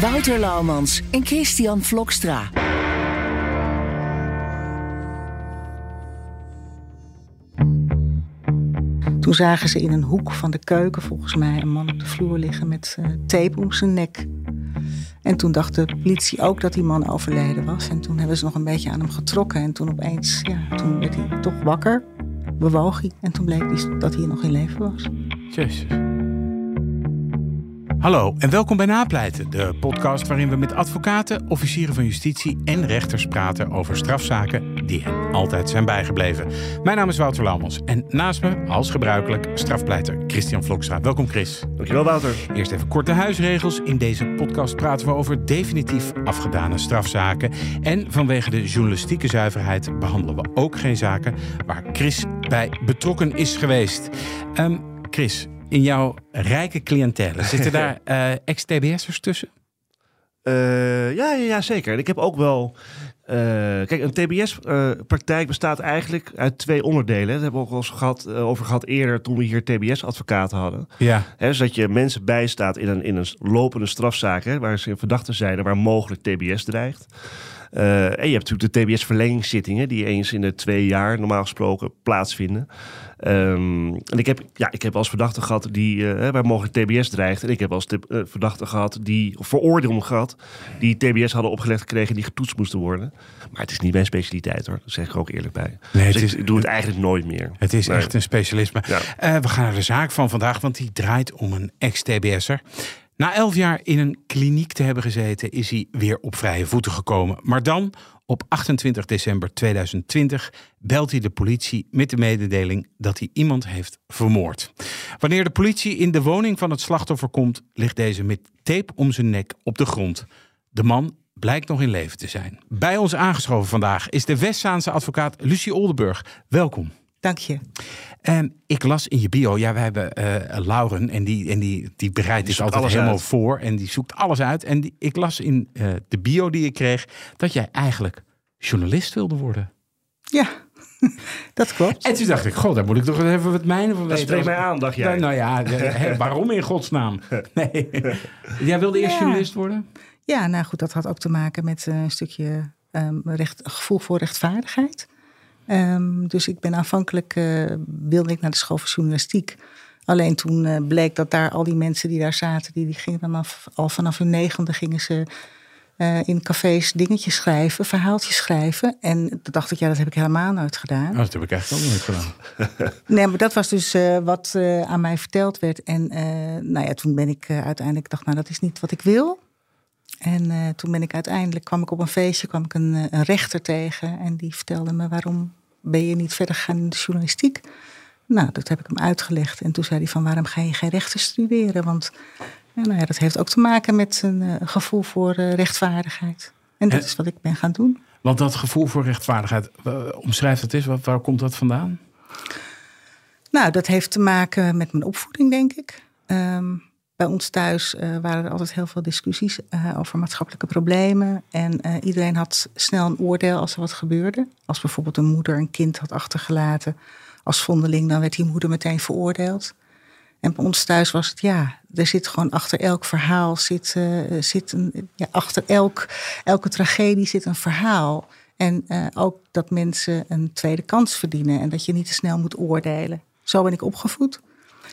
Wouter Laumans en Christian Vlokstra. Toen zagen ze in een hoek van de keuken volgens mij een man op de vloer liggen met eh, tape om zijn nek. En toen dacht de politie ook dat die man overleden was. En toen hebben ze nog een beetje aan hem getrokken. En toen opeens, ja, toen werd hij toch wakker, bewoog hij. En toen bleek hij dat hij nog in leven was. Jezus. Hallo en welkom bij Napleiten, de podcast waarin we met advocaten, officieren van justitie en rechters praten over strafzaken die hen altijd zijn bijgebleven. Mijn naam is Wouter Laumans en naast me, als gebruikelijk, strafpleiter Christian Vlokstra. Welkom Chris. Dankjewel Wouter. Eerst even korte huisregels. In deze podcast praten we over definitief afgedane strafzaken. En vanwege de journalistieke zuiverheid behandelen we ook geen zaken waar Chris bij betrokken is geweest. Ehm, Chris, in jouw rijke cliëntele, zitten daar eh, ex-TBS'ers tussen? Uh, ja, ja, zeker. Ik heb ook wel. Uh, kijk, een TBS-praktijk bestaat eigenlijk uit twee onderdelen. Daar hebben we ook al eens gehad, over gehad eerder toen we hier TBS-advocaten hadden. Ja. Hè, dus dat je mensen bijstaat in een, in een lopende strafzaak, hè, waar ze verdachten zijn en waar mogelijk TBS dreigt. Uh, en je hebt natuurlijk de TBS-verlengingszittingen, die eens in de twee jaar normaal gesproken plaatsvinden. Um, en ik heb, ja, ik heb als verdachte gehad die uh, waar mogelijk TBS dreigt. En ik heb als uh, verdachte gehad die, of veroordeelden gehad, die TBS hadden opgelegd gekregen die getoetst moesten worden. Maar het is niet mijn specialiteit hoor, dat zeg ik ook eerlijk bij. Nee, dus het ik, is, ik doe het eigenlijk nooit meer. Het is Nee. echt een specialisme. Ja. Eh, we gaan naar de zaak van vandaag, want die draait om een ex-TBS'er. Na elf jaar in een kliniek te hebben gezeten, is hij weer op vrije voeten gekomen. Maar dan, op 28 december 2020, belt hij de politie met de mededeling dat hij iemand heeft vermoord. Wanneer de politie in de woning van het slachtoffer komt, ligt deze met tape om zijn nek op de grond. De man blijkt nog in leven te zijn. Bij ons aangeschoven vandaag is de Westzaanse advocaat Lucie Oldenburg. Welkom. Dank je. En ik las in je bio, ja, wij hebben eh Lauren en die, en die, die bereidt zoekt altijd alles helemaal uit. voor en die zoekt alles uit. En die, ik las in eh, de bio die ik kreeg dat jij eigenlijk journalist wilde worden. Ja, dat klopt. En toen dacht ik, god, daar moet ik toch even wat mijnen van Dat weten. spreekt mij aan, dacht jij. Nou, nou ja, waarom in godsnaam? Nee. Jij wilde eerst Ja. journalist worden? Ja, nou goed, dat had ook te maken met eh, een stukje ehm, recht, gevoel voor rechtvaardigheid. Ehm, dus ik ben aanvankelijk, eh, wilde ik naar de school voor journalistiek. Alleen toen eh, bleek dat daar al die mensen die daar zaten, die, die gingen vanaf, al vanaf hun negende gingen ze eh, in cafés dingetjes schrijven, verhaaltjes schrijven. En toen dacht ik, ja, dat heb ik helemaal nooit gedaan. Oh, dat heb ik eigenlijk ook nooit gedaan. Nee, maar dat was dus wat aan mij verteld werd. En nou ja, toen ben ik uiteindelijk dacht, nou dat is niet wat ik wil. En eh, toen ben ik uiteindelijk, kwam ik op een feestje, kwam ik een, eh, een rechter tegen. En die vertelde me, waarom ben je niet verder gegaan in de journalistiek? Nou, dat heb ik hem uitgelegd. En toen zei hij van, waarom ga je geen rechten studeren? Want ja, nou ja, dat heeft ook te maken met een eh, gevoel voor eh, rechtvaardigheid. En dat En- is wat ik ben gaan doen. Want dat gevoel voor rechtvaardigheid, eh, omschrijf dat eens. Wat, waar komt dat vandaan? Nou, dat heeft te maken met mijn opvoeding, denk ik. Ehm, bij ons thuis eh, waren er altijd heel veel discussies eh, over maatschappelijke problemen. En eh, iedereen had snel een oordeel als er wat gebeurde. Als bijvoorbeeld een moeder een kind had achtergelaten als vondeling, dan werd die moeder meteen veroordeeld. En bij ons thuis was het ja, er zit gewoon achter elk verhaal zit, zit een, ja, achter elk, elke tragedie zit een verhaal. En ook dat mensen een tweede kans verdienen en dat je niet te snel moet oordelen. Zo ben ik opgevoed.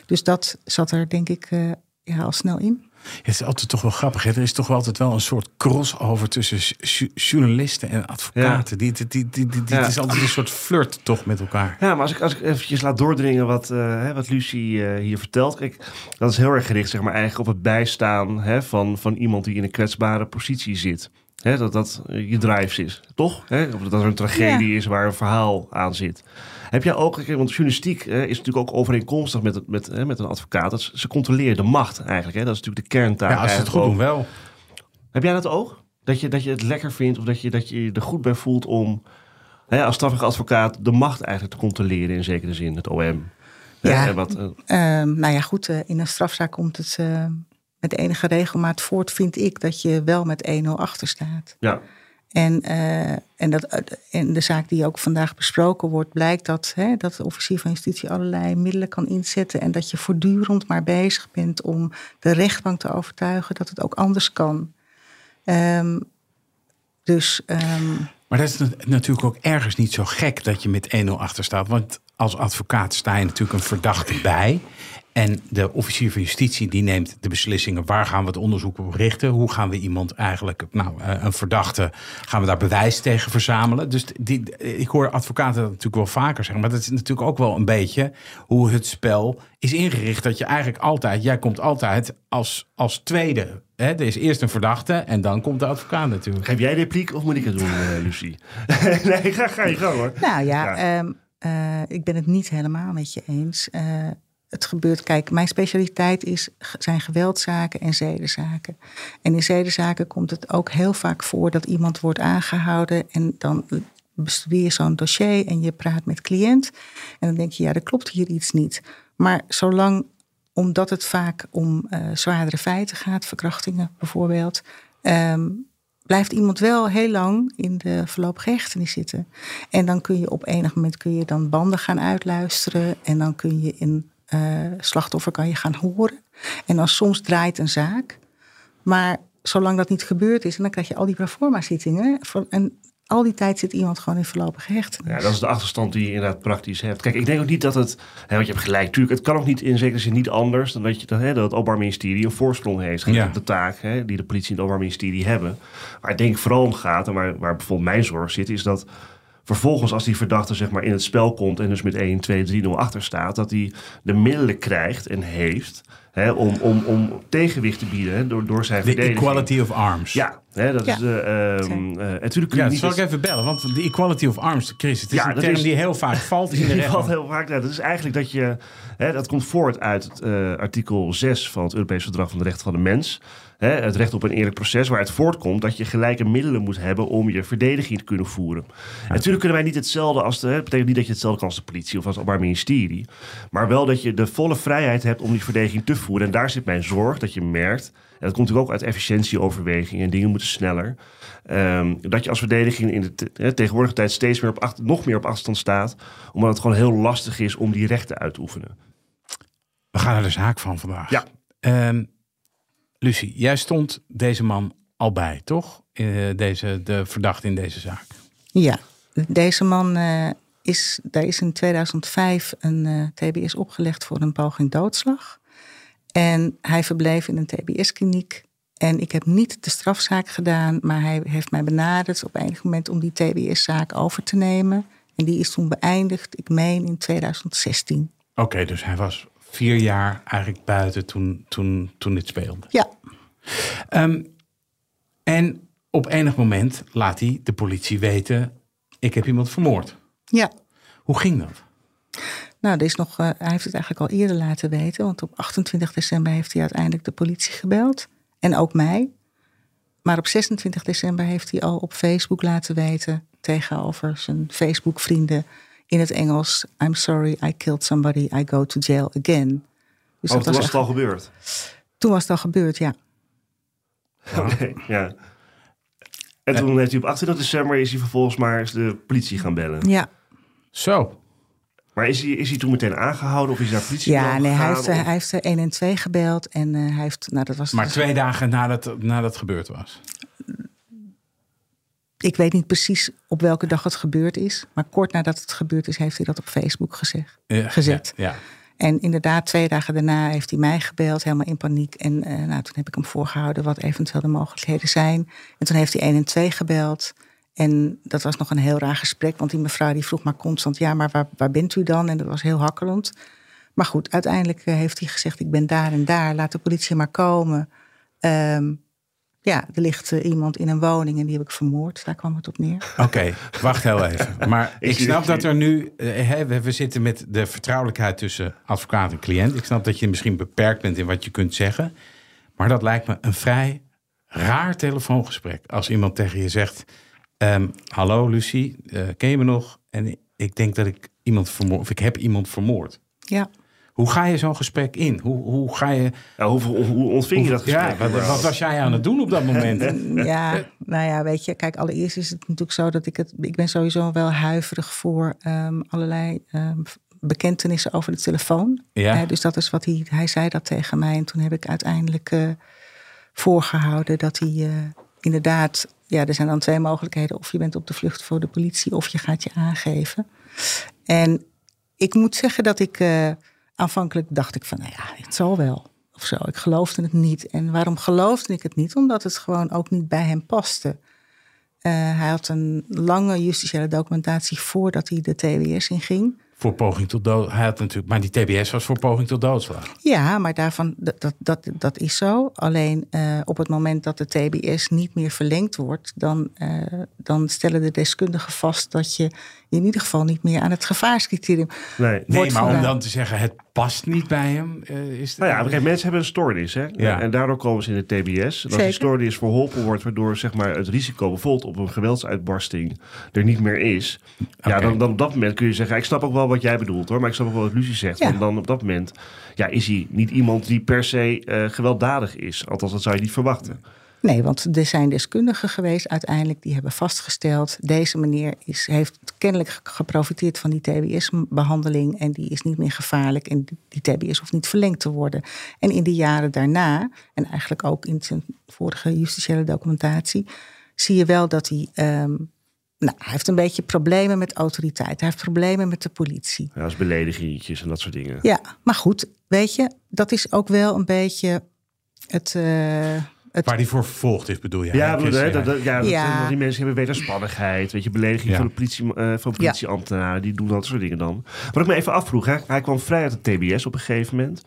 Dus dat zat er denk ik ja, al snel in. Het is altijd toch wel grappig. Hè? Er is toch wel altijd wel een soort crossover tussen journalisten en advocaten. Die, die, die, die, die- Ja. Het is altijd een soort flirt toch met elkaar. Ja, maar als ik, als ik eventjes laat doordringen wat, eh, hè, wat Lucie eh, hier vertelt. Kijk, dat is heel erg gericht zeg maar, eigenlijk op het bijstaan hè, van, van iemand die in een kwetsbare positie zit. Hè, dat dat je drives is, toch? Hè? Of dat er een tragedie is waar een verhaal aan zit. Heb jij ook, want journalistiek hè, is natuurlijk ook overeenkomstig met, het- met, hè, met een advocaat. Dat ze- controleren de macht eigenlijk. Hè? Dat is natuurlijk de kerntaak. Ja, als ze het goed doen wel. Heb jij dat ook? Dat je, dat je het lekker vindt of dat je, dat je er goed bij voelt om hè, als strafrechtadvocaat de macht eigenlijk te controleren in zekere zin, het OM? Ja. En wat, eh, Ehm, nou ja, goed, eh, in een strafzaak komt het eh, met enige regelmaat voort, vind ik, dat je wel met 1-0 achter staat. ja. En, eh, en, dat, en de zaak die ook vandaag besproken wordt, blijkt dat, hè, dat de officier van justitie allerlei middelen kan inzetten. En dat je voortdurend maar bezig bent om de rechtbank te overtuigen dat het ook anders kan. Ehm, dus ehm, Maar dat is nat- natuurlijk ook ergens niet zo gek dat je met 1-0 achter staat. Want als advocaat sta je natuurlijk een verdachte bij. En de officier van justitie die neemt de beslissingen. Waar gaan we het onderzoek op richten? Hoe gaan we iemand eigenlijk, nou eh, een verdachte, gaan we daar bewijs tegen verzamelen? Dus die, ik hoor advocaten dat natuurlijk wel vaker zeggen. Maar dat is natuurlijk ook wel een beetje hoe het spel is ingericht. Dat je eigenlijk altijd, jij komt altijd als, als tweede. Hè? Er is eerst een verdachte en dan komt de advocaat natuurlijk. Geef jij de repliek of moet ik het doen, eh, Lucie? nee, ga, ga je gang hoor. Nou ja, Ja. ehm, eh, ik ben het niet helemaal met je eens. Eh, het gebeurt, kijk, mijn specialiteit is, zijn geweldzaken en zedenzaken. En in zedenzaken komt het ook heel vaak voor dat iemand wordt aangehouden en dan bestudeer je zo'n dossier en je praat met cliënt. En dan denk je, ja, er klopt hier iets niet. Maar zolang, omdat het vaak om eh, zwaardere feiten gaat, verkrachtingen bijvoorbeeld, ehm, blijft iemand wel heel lang in de voorlopige hechtenis zitten. En dan kun je op enig moment kun je dan banden gaan uitluisteren. En dan kun je in eh, slachtoffer kan je gaan horen. En dan soms draait een zaak. Maar zolang dat niet gebeurd is, en dan krijg je al die proforma zittingen. Voor- En al die tijd zit iemand gewoon in voorlopige hechtenis. Ja, dat is de achterstand die je inderdaad praktisch hebt. Kijk, ik denk ook niet dat het, hè, want je hebt gelijk, tuurlijk, het kan ook niet in zekere zin niet anders dan dat, je, dat, hè, dat het Openbaar Ministerie een voorsprong heeft. Ja. op De taak hè, die de politie en het Openbaar Ministerie hebben. Waar ik denk vooral om gaat, en waar, waar bijvoorbeeld mijn zorg zit, is dat vervolgens als die verdachte zeg maar in het spel komt en dus met 1, 2, 3, 0 achter staat, dat hij de middelen krijgt en heeft hè, om, om, om tegenwicht te bieden hè, door, door zijn De verdediging. equality of arms. Ja, hè, dat Ja. is de. ehm eh, natuurlijk kun je Ja, dat niet zal ik even bellen, want de equality of arms, Chris, het is Ja, een term is- die heel vaak valt in de Die valt recht. heel vaak. Nou, dat is eigenlijk dat je. Hè, dat komt voort uit het eh, artikel 6 van het Europees Verdrag van de Rechten van de Mens. Hè, het recht op een eerlijk proces, waar het voortkomt dat je gelijke middelen moet hebben om je verdediging te kunnen voeren. En natuurlijk kunnen wij niet hetzelfde als de. Het betekent niet dat je hetzelfde kan als de politie of als het Openbaar Ministerie. Maar wel dat je de volle vrijheid hebt om die verdediging te voeren. En daar zit mijn zorg dat je merkt. En dat komt natuurlijk ook uit efficiëntieoverwegingen en dingen moeten sneller. Ehm, dat je als verdediging in de te- tegenwoordige tijd steeds meer op achter, nog meer op afstand staat. Omdat het gewoon heel lastig is om die rechten uit te oefenen. We gaan naar de zaak van vandaag. Ja. Ehm, Lucie, jij stond deze man al bij, toch? Eh, deze, de verdachte in deze zaak. Ja, deze man eh, is, daar is in 2005 een eh, TBS opgelegd voor een poging doodslag. En hij verbleef in een TBS-kliniek. En ik heb niet de strafzaak gedaan, maar hij heeft mij benaderd op enig moment om die TBS-zaak over te nemen. En die is toen beëindigd, ik meen in 2016. Oké, dus hij was vier jaar eigenlijk buiten toen, toen, toen dit speelde. Ja, Ehm, en op enig moment laat hij de politie weten: ik heb iemand vermoord. ja. Hoe ging dat? Nou, is nog, eh, hij heeft het eigenlijk al eerder laten weten. Want op 28 december heeft hij uiteindelijk de politie gebeld. En ook mij. Maar op 26 december heeft hij al op Facebook laten weten... tegenover zijn Facebook-vrienden in het Engels... I'm sorry, I killed somebody, I go to jail again. Dus Oh, toen was echt- het al gebeurd. toen was het al gebeurd, ja. Oké, ja. En toen heeft hij op 28 december is hij vervolgens maar eens de politie gaan bellen. Ja, Zo. Maar is hij, is hij toen meteen aangehouden of is hij naar politie ja nee, hij gegaan, heeft, of- eh, hij heeft eh, 1 en 2 gebeld. En eh, hij heeft, nou dat was... Maar twee dagen nadat, nadat het gebeurd was. Ik weet niet precies op welke dag het gebeurd is. Maar kort nadat het gebeurd is, heeft hij dat op Facebook gezegd. Gezet. Ja, ja. En inderdaad, twee dagen daarna heeft hij mij gebeld, helemaal in paniek. En eh, nou, toen heb ik hem voorgehouden wat eventueel de mogelijkheden zijn. En toen heeft hij 1 en 2 gebeld. En dat was nog een heel raar gesprek, want die mevrouw die vroeg maar constant: ja, maar waar, waar bent u dan? En dat was heel hakkelend. Maar goed, uiteindelijk eh, heeft hij gezegd: ik ben daar en daar, laat de politie maar komen. Ehm, ja, er ligt eh, iemand in een woning en die heb ik vermoord. Daar kwam het op neer. Oké, wacht heel even. Maar ik snap dat er nu. eh, hè, we, we zitten met de vertrouwelijkheid tussen advocaat en cliënt. Ik snap dat je misschien beperkt bent in wat je kunt zeggen. Maar dat lijkt me een vrij raar telefoongesprek. Als iemand tegen je zegt: ehm, Hallo Lucie, eh, ken je me nog? En ik denk dat ik iemand vermoord, of ik heb iemand vermoord. Ja. Hoe ga je zo'n gesprek in? Hoe, hoe ga je. Ja, hoe, hoe, hoe ontving je dat gesprek? Ja, wat, wat was jij aan het doen op dat moment? Ja, nou ja, weet je, kijk, allereerst is het natuurlijk zo dat ik het, ik ben sowieso wel huiverig voor ehm, allerlei ehm, bekentenissen over de telefoon. Ja. Dus dat is wat hij, hij zei dat tegen mij. En toen heb ik uiteindelijk eh, voorgehouden dat hij eh, inderdaad, ja, er zijn dan twee mogelijkheden. Of je bent op de vlucht voor de politie of je gaat je aangeven. En ik moet zeggen dat ik eh, aanvankelijk dacht ik van, nou ja, het zal wel. Of zo. Ik geloofde het niet. En waarom geloofde ik het niet? Omdat het gewoon ook niet bij hem paste. Eh, hij had een lange justitiële documentatie voordat hij de TWS inging. Voor poging tot dood. Hij had natuurlijk, maar die TBS was voor poging tot doodslag. Ja, maar daarvan, dat, dat, dat, dat is zo. Alleen eh, op het moment dat de TBS niet meer verlengd wordt, dan, eh, dan stellen de deskundigen vast dat je in ieder geval niet meer aan het gevaarscriterium Nee. Nee, maar om dan te zeggen: het past niet bij hem. eh, is Nou ja, mensen hebben een stoornis. Hè? Ja. En daardoor komen ze in de TBS. En als die Zeker. stoornis verholpen wordt, waardoor zeg maar, het risico bijvoorbeeld op een geweldsuitbarsting er niet meer is. Ja, dan, dan op dat moment kun je zeggen, ik snap ook wel wat jij bedoelt hoor. Maar ik snap ook wel wat Lucie zegt. Ja. Want dan op dat moment ja, is hij niet iemand die per se eh, gewelddadig is. Althans, dat zou je niet verwachten. Nee, want er zijn deskundigen geweest uiteindelijk die hebben vastgesteld... deze meneer is, heeft kennelijk ge- geprofiteerd van die TBS-behandeling... en die is niet meer gevaarlijk en die, TBS hoeft niet verlengd te worden. En in de jaren daarna, en eigenlijk ook in zijn vorige justitiële documentatie... zie je wel dat hij... ehm, nou, hij heeft een beetje problemen met autoriteit. Hij heeft problemen met de politie. Ja, als beledigingjes en dat soort dingen. Ja, maar goed, weet je, dat is ook wel een beetje het... eh, het Waar die voor vervolgd is, bedoel je? Ja, bedoel, hè, Ja. dat, dat- ja, dat Ja. die mensen hebben wederspannigheid. Weet je, belediging Ja. van, de politie, eh, van politieambtenaren. Die doen dat soort dingen dan. Wat ik me even afvroeg. Hè, hij kwam vrij uit de TBS op een gegeven moment.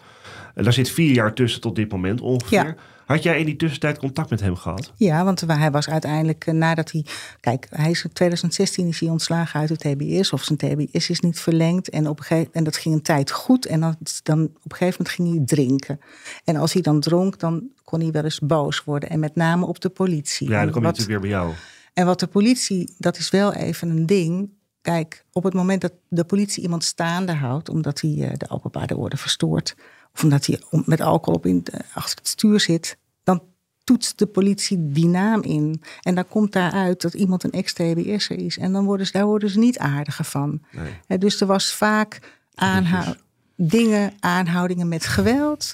En daar zit vier jaar tussen tot dit moment ongeveer. Had jij in die tussentijd contact met hem gehad? Ja, want hij was uiteindelijk eh, nadat hij. Kijk, hij is in 2016 is hij ontslagen uit de TBS. Of zijn TBS is niet verlengd. En, op een gegeven, en dat ging een tijd goed. En dan, dan op een gegeven moment ging hij drinken. En als hij dan dronk, dan kon hij wel eens boos worden. En met name op de politie. Ja, dan kom je wat, natuurlijk weer bij jou. en wat de politie, dat is wel even een ding. Kijk, op het moment dat de politie iemand staande houdt, omdat hij eh, de openbare orde verstoort, of omdat hij met alcohol op in, eh, achter het stuur zit, dan toetst de politie die naam in. En dan komt daaruit dat iemand een ex-TBS'er is. En dan worden ze, daar worden ze niet aardiger van. Nee. Dus er was vaak aanhou- dingen, aanhoudingen met geweld.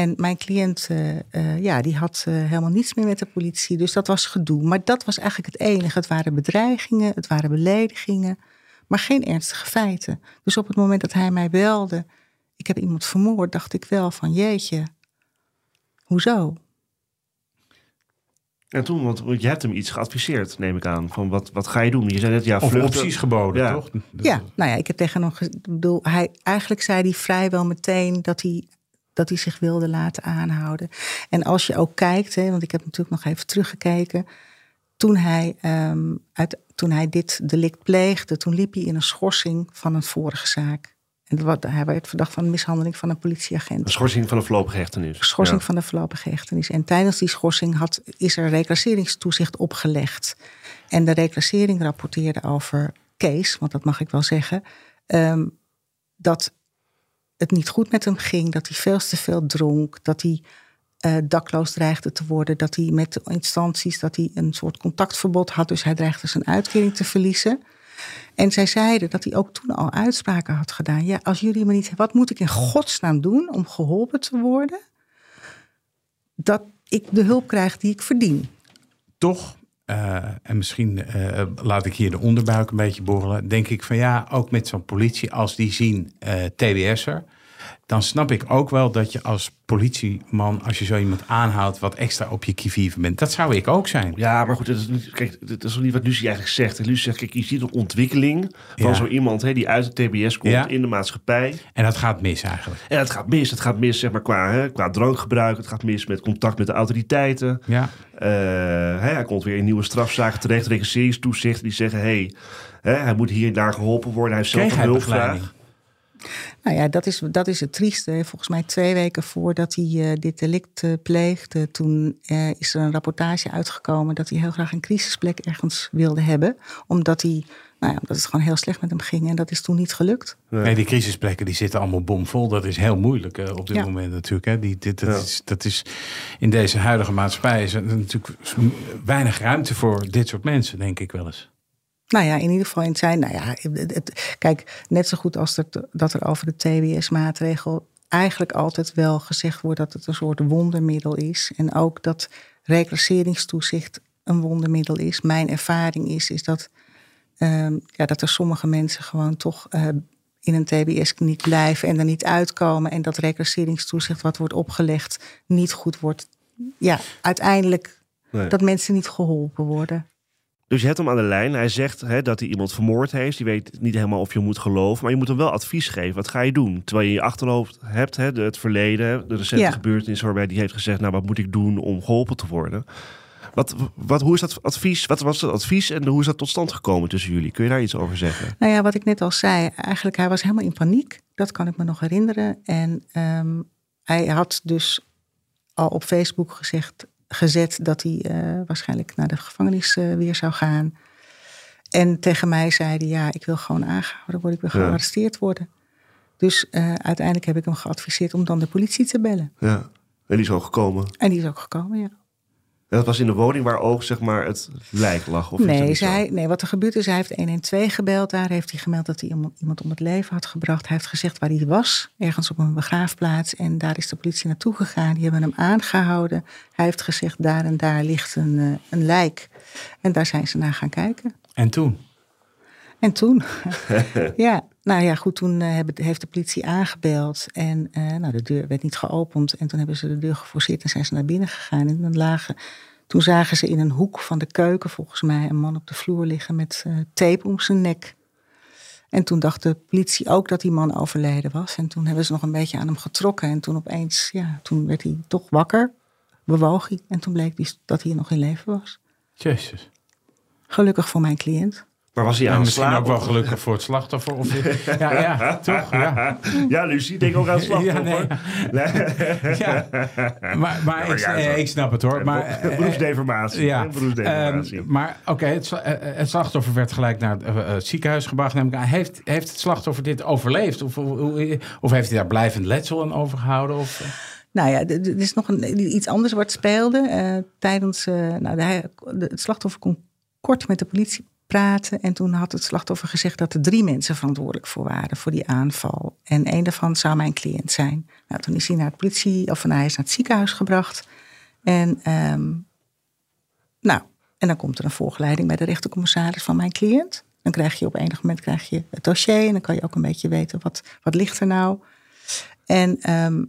En mijn cliënt, eh, eh, ja, die had eh, helemaal niets meer met de politie. Dus dat was gedoe. Maar dat was eigenlijk het enige. Het waren bedreigingen, het waren beledigingen. Maar geen ernstige feiten. Dus op het moment dat hij mij belde... ik heb iemand vermoord, dacht ik wel van jeetje. Hoezo? En toen, want, je hebt hem iets geadviseerd, neem ik aan. Van wat, wat ga je doen? Je zei net, ja, Of opties geboden, Ja. toch? Ja, nou ja, ik heb tegen hem... bedoel, hij, eigenlijk zei hij vrijwel meteen dat hij, dat hij zich wilde laten aanhouden. En als je ook kijkt, hè, want ik heb natuurlijk nog even teruggekeken... Toen hij, ehm, uit, toen hij dit delict pleegde, toen liep hij in een schorsing van een vorige zaak. En dat, wa- hij werd verdacht van mishandeling van een politieagent. Een schorsing van een voorlopige hechtenis. Schorsing Ja. van de voorlopige hechtenis. En tijdens die schorsing had, is er reclasseringstoezicht opgelegd. En de reclassering rapporteerde over Kees, want dat mag ik wel zeggen, ehm, dat het niet goed met hem ging, dat hij veel te veel dronk, dat hij eh, dakloos dreigde te worden, dat hij met de instanties, dat hij een soort contactverbod had, dus hij dreigde zijn uitkering te verliezen. En zij zeiden dat hij ook toen al uitspraken had gedaan. Ja, als jullie me niet. Wat moet ik in godsnaam doen om geholpen te worden? Dat ik de hulp krijg die ik verdien. toch, eh, en misschien eh, laat ik hier de onderbuik een beetje borrelen, denk ik van ja, ook met zo'n politie, als die zien eh TBS'er, dan snap ik ook wel dat je als politieman, als je zo iemand aanhoudt, wat extra op je kivive bent. Dat zou ik ook zijn. Ja, maar goed, dat is niet, kijk, dat is nog niet wat Lucie eigenlijk zegt. Lucie zegt, kijk, je ziet een ontwikkeling van Ja. zo iemand hè, die uit de TBS komt Ja. in de maatschappij. En dat gaat mis eigenlijk. En het gaat mis. Het gaat mis zeg maar, qua, hè, qua drankgebruik. Het gaat mis met contact met de autoriteiten. Ja, Eh, hè, hij komt weer in nieuwe strafzaken terecht. Registreringstoezicht die zeggen... Hey, hè, hij moet hier en daar geholpen worden. Hij heeft zelf een hulpvraag. Nou ja, dat is, dat is het trieste. Volgens mij twee weken voordat hij uh, dit delict uh, pleegde, toen uh, is er een rapportage uitgekomen dat hij heel graag een crisisplek ergens wilde hebben. Omdat hij nou ja, omdat het gewoon heel slecht met hem ging. En dat is toen niet gelukt. Nee, die crisisplekken die zitten allemaal bomvol. Dat is heel moeilijk uh, op dit Ja. moment natuurlijk. Hè. Die, dit, dat, Ja. is, dat is in deze huidige maatschappij is er natuurlijk weinig ruimte voor dit soort mensen, denk ik wel eens. Nou ja, in ieder geval in zijn. Nou ja, het, het- kijk, net zo goed als dat, dat er over de TBS-maatregel eigenlijk altijd wel gezegd wordt dat het een soort wondermiddel is. En ook dat reclasseringstoezicht een wondermiddel is. Mijn ervaring is, is dat, ehm, ja, dat er sommige mensen gewoon toch eh, in een TBS-kliniek blijven en er niet uitkomen. En dat reclasseringstoezicht wat wordt opgelegd niet goed wordt. Ja, uiteindelijk Nee. dat mensen niet geholpen worden. Dus je hebt hem aan de lijn. Hij zegt hè, dat hij iemand vermoord heeft. Je weet niet helemaal of je hem moet geloven. Maar je moet hem wel advies geven. Wat ga je doen? Terwijl je in je achterhoofd hebt hè, het verleden. De recente Ja. gebeurtenis waarbij die heeft gezegd... nou, wat moet ik doen om geholpen te worden? Wat, wat, hoe is dat advies? Wat was dat advies en hoe is dat tot stand gekomen tussen jullie? Kun je daar iets over zeggen? Nou ja, wat ik net al zei, eigenlijk hij was helemaal in paniek. Dat kan ik me nog herinneren. En ehm, hij had dus al op Facebook gezegd, gezet dat hij eh, waarschijnlijk naar de gevangenis eh, weer zou gaan. En tegen mij zei hij, ja, ik wil gewoon aangehouden worden, ik wil Ja. gearresteerd worden. Dus eh, uiteindelijk heb ik hem geadviseerd om dan de politie te bellen. Ja. En die is ook gekomen. En die is ook gekomen, ja. Dat was in de woning waar ook zeg maar, het lijk lag? Of Nee, zij, nee, wat er gebeurd is, hij heeft 112 gebeld. Daar heeft hij gemeld dat hij iemand, iemand om het leven had gebracht. Hij heeft gezegd waar hij was, ergens op een begraafplaats. En daar is de politie naartoe gegaan. Die hebben hem aangehouden. Hij heeft gezegd, daar en daar ligt een, eh, een lijk. En daar zijn ze naar gaan kijken. En toen? En toen, ja, nou ja, goed, toen eh, heeft de politie aangebeld. En eh, nou, de deur werd niet geopend. En toen hebben ze de deur geforceerd en zijn ze naar binnen gegaan. En dan lagen, toen zagen ze in een hoek van de keuken, volgens mij, een man op de vloer liggen met eh, tape om zijn nek. En toen dacht de politie ook dat die man overleden was. En toen hebben ze nog een beetje aan hem getrokken. En toen opeens, ja, toen werd hij toch wakker, bewoog hij. En toen bleek die- dat hij nog in leven was. Jezus. Gelukkig voor mijn cliënt. Maar was hij aan het misschien slapen? ook wel gelukkig voor het slachtoffer. Of, ja, ja, toch? Ja. Ja, Lucie, denk ook aan het slachtoffer. Ja, nee. Ja. Maar, maar ik, ja, eh, zo. ik snap het hoor. Maar, eh, Beroepsdeformatie. Ja, Beroepsdeformatie. Ehm, maar oké, het, eh, het slachtoffer werd gelijk naar het, eh, het ziekenhuis gebracht. Neem ik aan. Heeft, heeft het slachtoffer dit overleefd? Of, of heeft hij daar blijvend letsel aan overgehouden? Of, eh? Nou ja, er is nog een, iets anders wat speelde. eh, tijdens, eh, nou, de- het slachtoffer kon kort met de politie praten. En toen had het slachtoffer gezegd dat er drie mensen verantwoordelijk voor waren voor die aanval. En een daarvan zou mijn cliënt zijn. Nou, toen is hij naar het politie, of nou, hij is naar het ziekenhuis gebracht. En, ehm, nou, en dan komt er een voorgeleiding bij de rechtercommissaris van mijn cliënt. Dan krijg je op enig moment krijg je het dossier en dan kan je ook een beetje weten wat, wat ligt er nou. En ehm,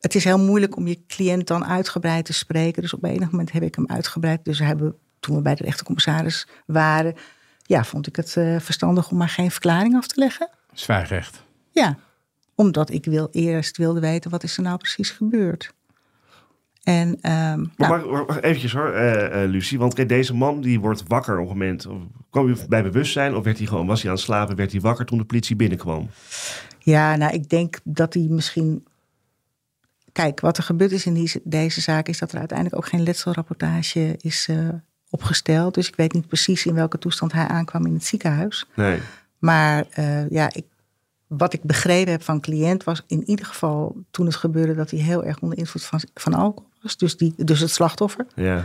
het is heel moeilijk om je cliënt dan uitgebreid te spreken. Dus op enig moment heb ik hem uitgebreid. Dus hebben, toen we bij de rechtercommissaris waren, ja, vond ik het eh, verstandig om maar geen verklaring af te leggen. Zwijgrecht. Ja, omdat ik wil, eerst wilde weten wat is er nou precies gebeurd. En ehm, Maar nou, wacht, wacht, wacht eventjes hoor, eh, eh, Lucie. Want kijk, deze man die wordt wakker op een moment. Kwam hij bij bewustzijn of werd hij gewoon, was hij aan het slapen? Werd hij wakker toen de politie binnenkwam? Ja, nou, ik denk dat hij misschien. Kijk, wat er gebeurd is in die, deze zaak is dat er uiteindelijk ook geen letselrapportage is eh, opgesteld. Dus ik weet niet precies in welke toestand hij aankwam in het ziekenhuis. Nee. Maar eh, ja, ik, wat ik begrepen heb van cliënt was in ieder geval toen het gebeurde dat hij heel erg onder invloed van, van alcohol was. Dus, die, dus het slachtoffer. Ja.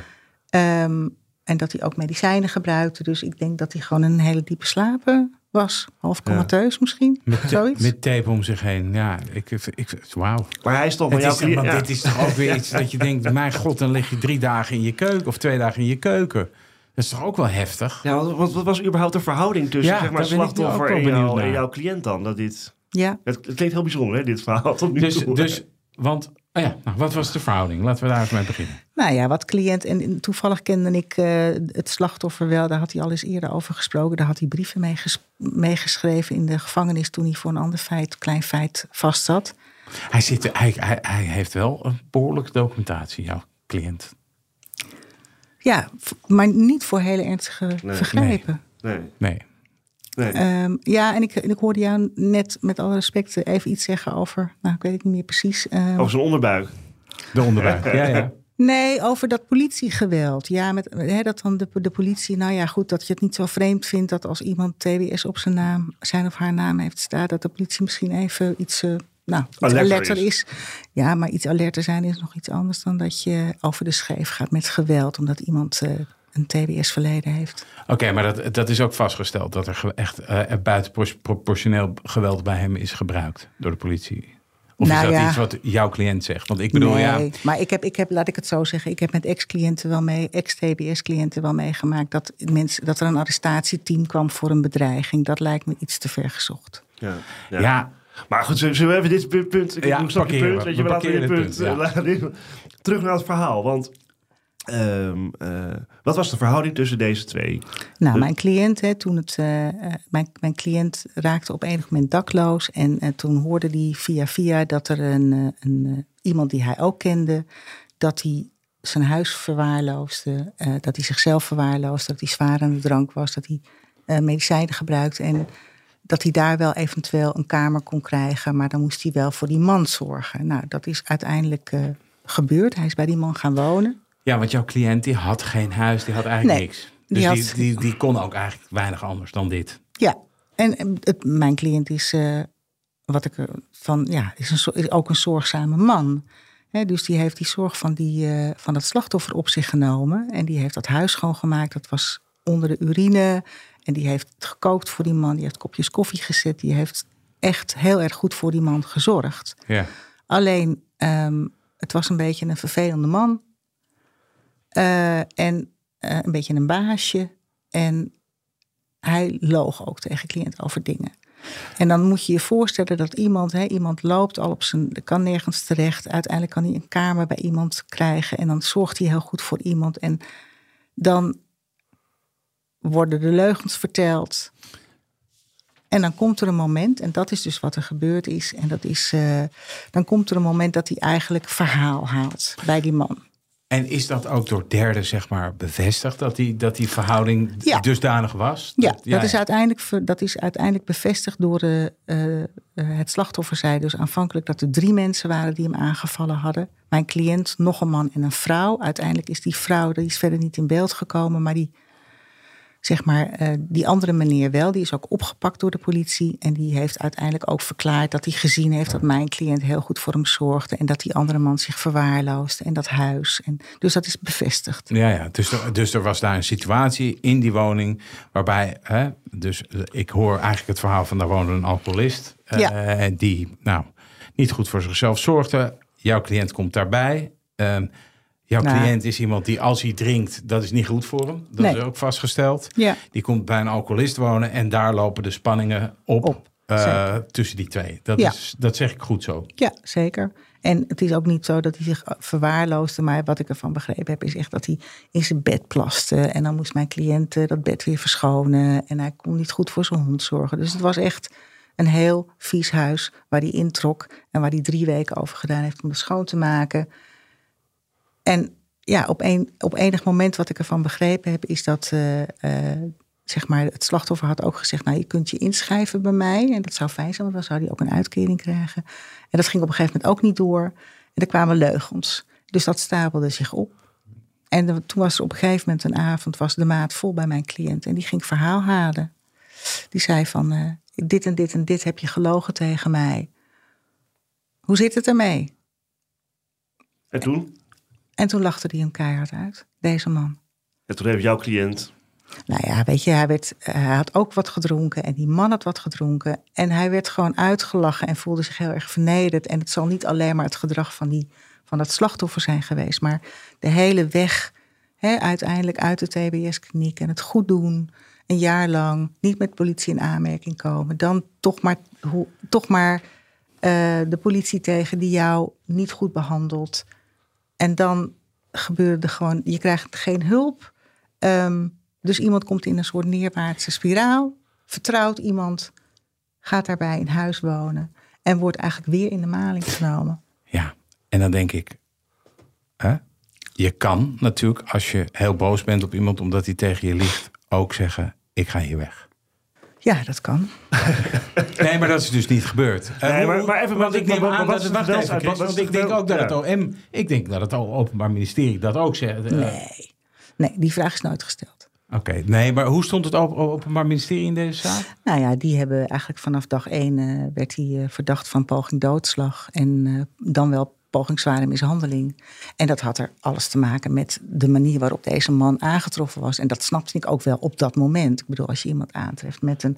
Ehm, en dat hij ook medicijnen gebruikte. Dus ik denk dat hij gewoon een hele diepe slapen was. Half comateus misschien. Met, Zoiets. met tape om zich heen. Ja, ik, ik, wauw. Maar hij is toch van Het is, want ja. Dit is toch ook weer iets dat je denkt... mijn god, dan lig je drie dagen in je keuken... of twee dagen in je keuken. Dat is toch ook wel heftig? Ja, wat, wat- was überhaupt de verhouding tussen Ja, zeg maar, slachtoffer wel en, jou, en jouw cliënt dan? Dat dit, Ja. het, het klinkt heel bijzonder, hè, dit verhaal tot nu Dus, toe. dus want, oh ja, nou, wat was de verhouding? Laten we daar even mee beginnen. Nou ja, wat cliënt. En toevallig kende ik eh, het slachtoffer wel. Daar had hij al eens eerder over gesproken. Daar had hij brieven mee ges- meegeschreven in de gevangenis. toen hij voor een ander feit, klein feit vast zat. Hij, zit, hij, hij, hij heeft wel een behoorlijke documentatie, jouw cliënt. Ja, maar niet voor hele ernstige Nee. vergrijpen. nee. Nee. Nee. Ehm, ja, en ik, ik hoorde jou net met alle respect even iets zeggen over, nou ik weet het niet meer precies. ehm, Over zijn onderbuik. De onderbuik. ja, ja. Nee, over dat politiegeweld. Ja, met, hè, dat dan de, de politie, nou ja, goed, dat je het niet zo vreemd vindt dat als iemand TBS op zijn naam, zijn of haar naam heeft staan, dat de politie misschien even iets, eh, nou, iets Alerter alerter, is. is. Ja, maar iets alerter zijn is nog iets anders dan dat je over de scheef gaat met geweld, omdat iemand eh, een TBS-verleden heeft. Oké, maar dat, dat is ook vastgesteld dat er echt eh, buitenproportioneel geweld bij hem is gebruikt door de politie. Of Nou is dat ja. iets wat jouw cliënt zegt? Want ik bedoel, nee, ja, maar ik heb, ik heb, laat ik het zo zeggen, ik heb met ex-cliënten wel mee, ex-TBS-cliënten wel meegemaakt dat, mensen, dat er een arrestatieteam kwam voor een bedreiging. Dat lijkt me iets te ver gezocht. Ja. ja. Maar goed, zullen we even dit punt... ik Ja, parkeren punt. we. Weet je, We we laten dit punt... eh, terug naar het verhaal. Want ehm, eh, wat was de verhouding tussen deze twee? Nou, De- mijn cliënt, hè, toen het, eh, eh, mijn, mijn cliënt raakte op enig moment dakloos. En toen hoorde hij via via dat er een, een, iemand die hij ook kende, dat hij zijn huis verwaarloosde, dat hij zichzelf verwaarloosde, dat hij zwaar aan de drank was, dat hij medicijnen gebruikte. En dat hij daar wel eventueel een kamer kon krijgen, maar dan moest hij wel voor die man zorgen. Nou, dat is uiteindelijk gebeurd. Hij is bij die man gaan wonen. Ja, want jouw cliënt die had geen huis, die had eigenlijk Nee, niks. Dus die die, had- die, die, kon ook eigenlijk weinig anders dan dit. Ja, en eh, het, mijn cliënt is, eh, wat ik er van, ja, is, een, is ook een zorgzame man. Dus die heeft die zorg van, die, eh, van dat slachtoffer op zich genomen. En die heeft dat huis schoongemaakt. Dat was onder de urine. En die heeft gekookt voor die man. Die heeft kopjes koffie gezet. Die heeft echt heel erg goed voor die man gezorgd. Ja. Alleen, ehm, het was een beetje een vervelende man. Eh, en eh, een beetje een baasje. En hij loog ook tegen cliënt over dingen. En dan moet je je voorstellen dat iemand, hè, iemand loopt al op zijn, kan nergens terecht. Uiteindelijk kan hij een kamer bij iemand krijgen. En dan zorgt hij heel goed voor iemand. En dan worden de leugens verteld. En dan komt er een moment, en dat is dus wat er gebeurd is. En dat is, eh, dan komt er een moment dat hij eigenlijk verhaal haalt bij die man. En is dat ook door derden, zeg maar, bevestigd dat die, dat die verhouding Ja. dusdanig was? Ja, Dat- dat, is uiteindelijk, dat is uiteindelijk bevestigd door de, eh, eh, het slachtoffer. Zei dus aanvankelijk dat er drie mensen waren die hem aangevallen hadden. Mijn cliënt, nog een man en een vrouw. Uiteindelijk is die vrouw, die is verder niet in beeld gekomen, maar die, zeg maar, eh, die andere meneer wel. Die is ook opgepakt door de politie. En die heeft uiteindelijk ook verklaard dat hij gezien heeft dat mijn cliënt heel goed voor hem zorgde. En dat die andere man zich verwaarloosde en dat huis. En, dus dat is bevestigd. Ja, ja. Dus, er, dus er was daar een situatie in die woning waarbij, hè, dus eh, ik hoor eigenlijk het verhaal van daar woonde een alcoholist eh, Ja. die nou niet goed voor zichzelf zorgde. Jouw cliënt komt daarbij. Ehm, jouw Nou. cliënt is iemand die als hij drinkt, dat is niet goed voor hem. Dat Nee. is ook vastgesteld. Ja. Die komt bij een alcoholist wonen en daar lopen de spanningen op, Op, eh, tussen die twee. Dat, Ja. is, dat zeg ik goed zo. Ja, zeker. En het is ook niet zo dat hij zich verwaarloosde. Maar wat ik ervan begrepen heb, is echt dat hij in zijn bed plaste. En dan moest mijn cliënt eh, dat bed weer verschonen. En hij kon niet goed voor zijn hond zorgen. Dus het was echt een heel vies huis waar hij introk. En waar hij drie weken over gedaan heeft om het schoon te maken. En ja, op, een, op enig moment wat ik ervan begrepen heb, is dat eh, eh, zeg maar, het slachtoffer had ook gezegd: Nou, je kunt je inschrijven bij mij. En dat zou fijn zijn, want dan zou hij ook een uitkering krijgen. En dat ging op een gegeven moment ook niet door. En er kwamen leugens. Dus dat stapelde zich op. En toen was er op een gegeven moment een avond, was de maat vol bij mijn cliënt. En die ging verhaal halen. Die zei van, eh, dit en dit en dit heb je gelogen tegen mij. Hoe zit het ermee? En toen? En toen lachte hij hem keihard uit, deze man. En toen heeft jouw cliënt... Nou ja, weet je, hij, werd, hij had ook wat gedronken en die man had wat gedronken. En hij werd gewoon uitgelachen en voelde zich heel erg vernederd. En het zal niet alleen maar het gedrag van, die, van dat slachtoffer zijn geweest, maar de hele weg hè, uiteindelijk uit de TBS-kliniek en het goed doen. Een jaar lang niet met politie in aanmerking komen. Dan toch maar, hoe, toch maar eh, de politie tegen die jou niet goed behandelt. En dan gebeurde gewoon, je krijgt geen hulp. Ehm, dus iemand komt in een soort neerwaartse spiraal, vertrouwt iemand, gaat daarbij in huis wonen en wordt eigenlijk weer in de maling genomen. Ja, en dan denk ik, hè? je kan natuurlijk als je heel boos bent op iemand omdat hij tegen je liegt, ook zeggen: ik ga hier weg. Ja, dat kan. Nee, maar dat is dus niet gebeurd. Eh, Nee, maar- maar even- want wat- ik neem aan dat het... Wacht even, Chris, want ik denk ook dat het. OM... Ik denk dat het Openbaar Ministerie dat ook zegt. Eh, Nee. Nee, die vraag is nooit gesteld. Oké, nee, maar hoe stond het Open- Openbaar Ministerie in deze zaak? Nou ja, die hebben eigenlijk vanaf dag één eh, werd hij verdacht van poging doodslag. En eh, dan wel poging zware mishandeling. En dat had er alles te maken met de manier waarop deze man aangetroffen was. En dat snapte ik ook wel op dat moment. Ik bedoel, als je iemand aantreft met een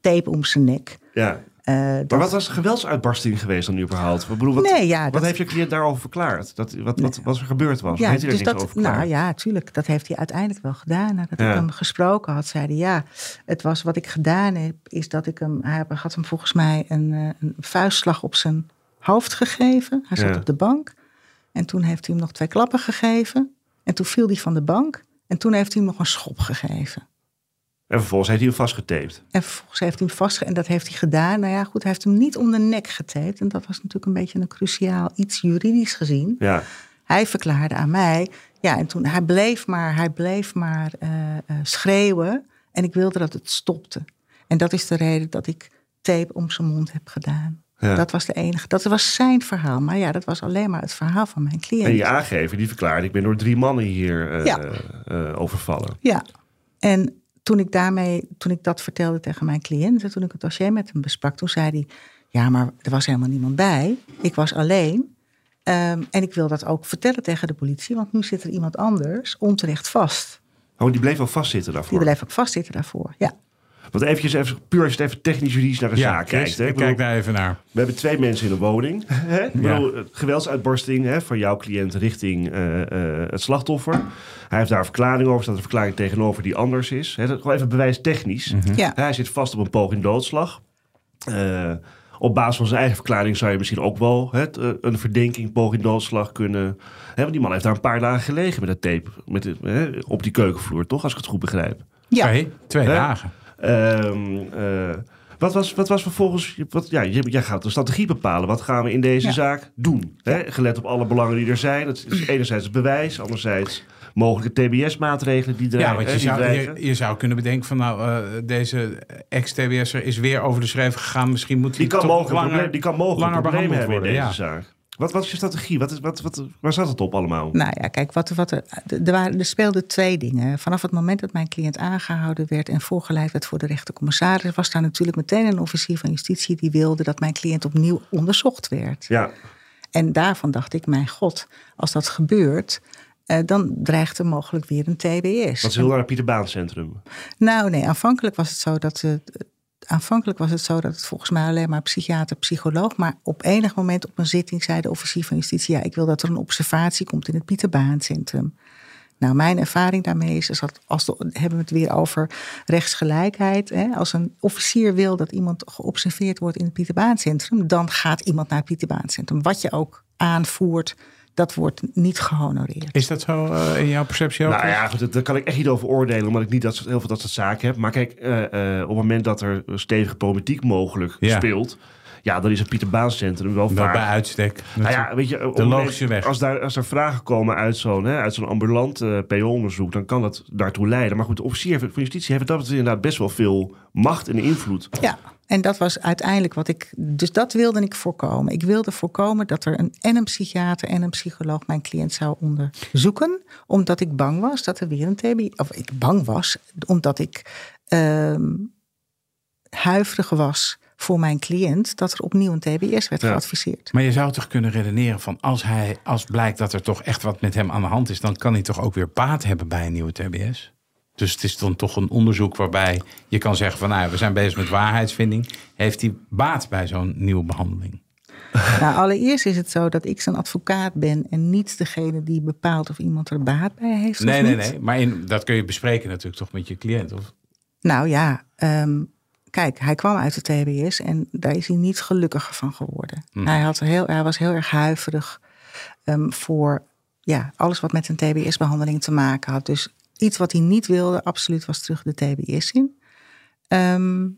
tape om zijn nek. Ja. eh, Maar dat- wat was de geweldsuitbarsting geweest dan überhaupt? Ik bedoel, wat, Nee, ja, wat dat- heeft je cliënt daarover verklaard? Dat, wat, wat, wat er gebeurd was? Ja, heeft hij dus niks dat, over verklaard? nou ja, tuurlijk. Dat heeft hij uiteindelijk wel gedaan. Nadat Ja. ik hem gesproken had, zei hij ja. Het was wat ik gedaan heb, is dat ik hem. Hij had hem volgens mij een, eh, een vuistslag op zijn hoofd gegeven. Hij zat Ja. op de bank. En toen heeft hij hem nog twee klappen gegeven. En toen viel hij van de bank. En toen heeft hij hem nog een schop gegeven. En vervolgens heeft hij hem vastgetaped. En vervolgens heeft hij hem vastge... En dat heeft hij gedaan. Nou ja, goed, hij heeft hem niet om de nek getaped. En dat was natuurlijk een beetje een cruciaal iets juridisch gezien. Ja. Hij verklaarde aan mij. Ja, en toen hij bleef maar, hij bleef maar eh, eh, schreeuwen. En ik wilde dat het stopte. En dat is de reden dat ik tape om zijn mond heb gedaan. Ja. Dat was de enige. Dat was zijn verhaal. Maar ja, dat was alleen maar het verhaal van mijn cliënt. En die aangever die verklaarde, ik ben door drie mannen hier eh, Ja. eh, overvallen. Ja. En toen ik daarmee, toen ik dat vertelde tegen mijn cliënten, toen ik het dossier met hem besprak, toen zei hij: Ja, maar er was helemaal niemand bij. Ik was alleen. Ehm, en ik wil dat ook vertellen tegen de politie, want nu zit er iemand anders onterecht vast. Oh, die bleef wel vastzitten Die daarvoor. bleef ook vastzitten daarvoor. Ja. Want eventjes, even, puur als je het even technisch juridisch naar de Ja, zaak Chris, kijkt. Hè? ik Ik bedoel, kijk daar even naar. We hebben twee mensen in een woning. Hè? Ik bedoel, eh, geweldsuitbarsting hè, van jouw cliënt richting eh, eh, het slachtoffer. Hij heeft daar een verklaring over. Er staat een verklaring tegenover die anders is. Hè? Dat, gewoon even bewijstechnisch. Ja. Hij zit vast op een poging doodslag. Eh, op basis van zijn eigen verklaring zou je misschien ook wel hè, een verdenking poging doodslag kunnen... Hè, want die man heeft daar een paar dagen gelegen met het tape met, hè, op die keukenvloer, toch? Als ik het goed begrijp. Ja. Twee, twee Hè? dagen. Ehm, eh, wat, was, wat was vervolgens... Wat, ja, jij gaat de strategie bepalen. Wat gaan we in deze Ja. zaak doen? Hè? Gelet op alle belangen die er zijn. Dat is enerzijds het bewijs, anderzijds mogelijke TBS-maatregelen die, dreigen, Ja, want je zou, je, je zou kunnen bedenken van nou, eh, deze ex-TBS'er is weer over de schreef gegaan. Misschien moet hij Die kan toch mogelijk, langer, die kan mogelijk langer behandeld hebben in worden. deze Ja. zaak. Wat, wat is je strategie? Wat is, wat, wat, waar zat het op allemaal? Nou ja, kijk, wat, wat er, er, waren, er speelden twee dingen. Vanaf het moment dat mijn cliënt aangehouden werd en voorgeleid werd voor de rechtercommissaris, was daar natuurlijk meteen een officier van justitie die wilde dat mijn cliënt opnieuw onderzocht werd. Ja, En daarvan dacht ik, mijn god, als dat gebeurt, eh, dan dreigt er mogelijk weer een TBS. dat is heel naar het Pieter Baan Centrum. Nou, nee, aanvankelijk was het zo dat het. Aanvankelijk was het zo dat het volgens mij alleen maar psychiater, psycholoog. Maar op enig moment op een zitting zei de officier van justitie: Ja, ik wil dat er een observatie komt in het Pieter Baan Centrum. Nou, mijn ervaring daarmee is, dat als de, hebben we het weer over rechtsgelijkheid. Hè? Als een officier wil dat iemand geobserveerd wordt in het Pieter Baan Centrum, dan gaat iemand naar het Pieter Baan Centrum. Wat je ook aanvoert, dat wordt niet gehonoreerd. Is dat zo eh, in jouw perceptie ook? Nou ja, goed, daar kan ik echt niet over oordelen, omdat ik niet dat, soort- heel veel dat soort zaken heb. Maar kijk, eh, eh, op het moment dat er stevige problematiek mogelijk Ja. speelt, ja, dan is het Pieter Baan Centrum wel vaak. bij uitstek. Nou ja, weet je, De logische weg. Als, daar, als er vragen komen uit zo'n, hè, uit zo'n ambulant eh PO-onderzoek, dan kan dat daartoe leiden. Maar goed, de officier van justitie heeft dat inderdaad best wel veel macht en invloed. Ja, en dat was uiteindelijk wat ik. Dus dat wilde ik voorkomen. Ik wilde voorkomen dat er een, en een psychiater en een psycholoog mijn cliënt zou onderzoeken. Omdat ik bang was dat er weer een TBI. Of ik bang was, omdat ik ehm huiverig was voor mijn cliënt dat er opnieuw een TBS werd Ja. geadviseerd. Maar je zou toch kunnen redeneren van als hij, als blijkt dat er toch echt wat met hem aan de hand is, dan kan hij toch ook weer baat hebben bij een nieuwe TBS. Dus het is dan toch een onderzoek waarbij je kan zeggen van nou, we zijn bezig met waarheidsvinding. Heeft hij baat bij zo'n nieuwe behandeling? Nou, allereerst is het zo dat ik zijn advocaat ben en niet degene die bepaalt of iemand er baat bij heeft. Nee, nee, nee. Maar in, dat kun je bespreken natuurlijk toch met je cliënt. Of? Nou ja, ehm, kijk, hij kwam uit de TBS en daar is hij niet gelukkiger van geworden. Hij, had heel, hij was heel erg huiverig ehm, voor ja, alles wat met een TBS-behandeling te maken had. Dus iets wat hij niet wilde, absoluut was terug de TBS in. Ehm,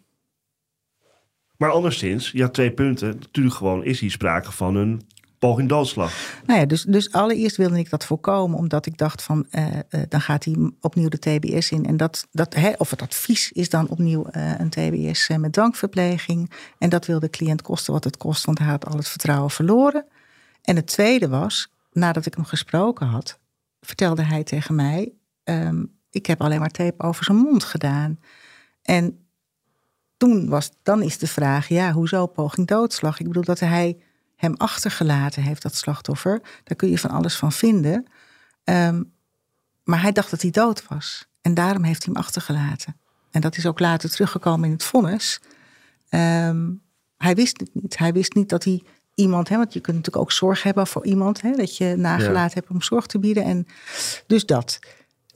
Maar anderszins, je had twee punten. Natuurlijk gewoon is hier sprake van een poging doodslag. Nou ja, dus, dus allereerst wilde ik dat voorkomen, omdat ik dacht van eh, eh, dan gaat hij opnieuw de TBS in. En dat, dat, hè, of het advies is dan opnieuw eh, een TBS met dwangverpleging. En dat wil de cliënt kosten wat het kost, want hij had al het vertrouwen verloren. En het tweede was, nadat ik hem gesproken had, vertelde hij tegen mij: ehm, Ik heb alleen maar tape over zijn mond gedaan. En toen was, dan is de vraag: ja, hoezo poging doodslag? Ik bedoel dat hij hem achtergelaten heeft, dat slachtoffer. Daar kun je van alles van vinden. Ehm, maar hij dacht dat hij dood was. En daarom heeft hij hem achtergelaten. En dat is ook later teruggekomen in het vonnis. Ehm, hij wist het niet. Hij wist niet dat hij iemand, hè, want je kunt natuurlijk ook zorg hebben voor iemand, hè, dat je nagelaten hebt om zorg te bieden. En dus dat.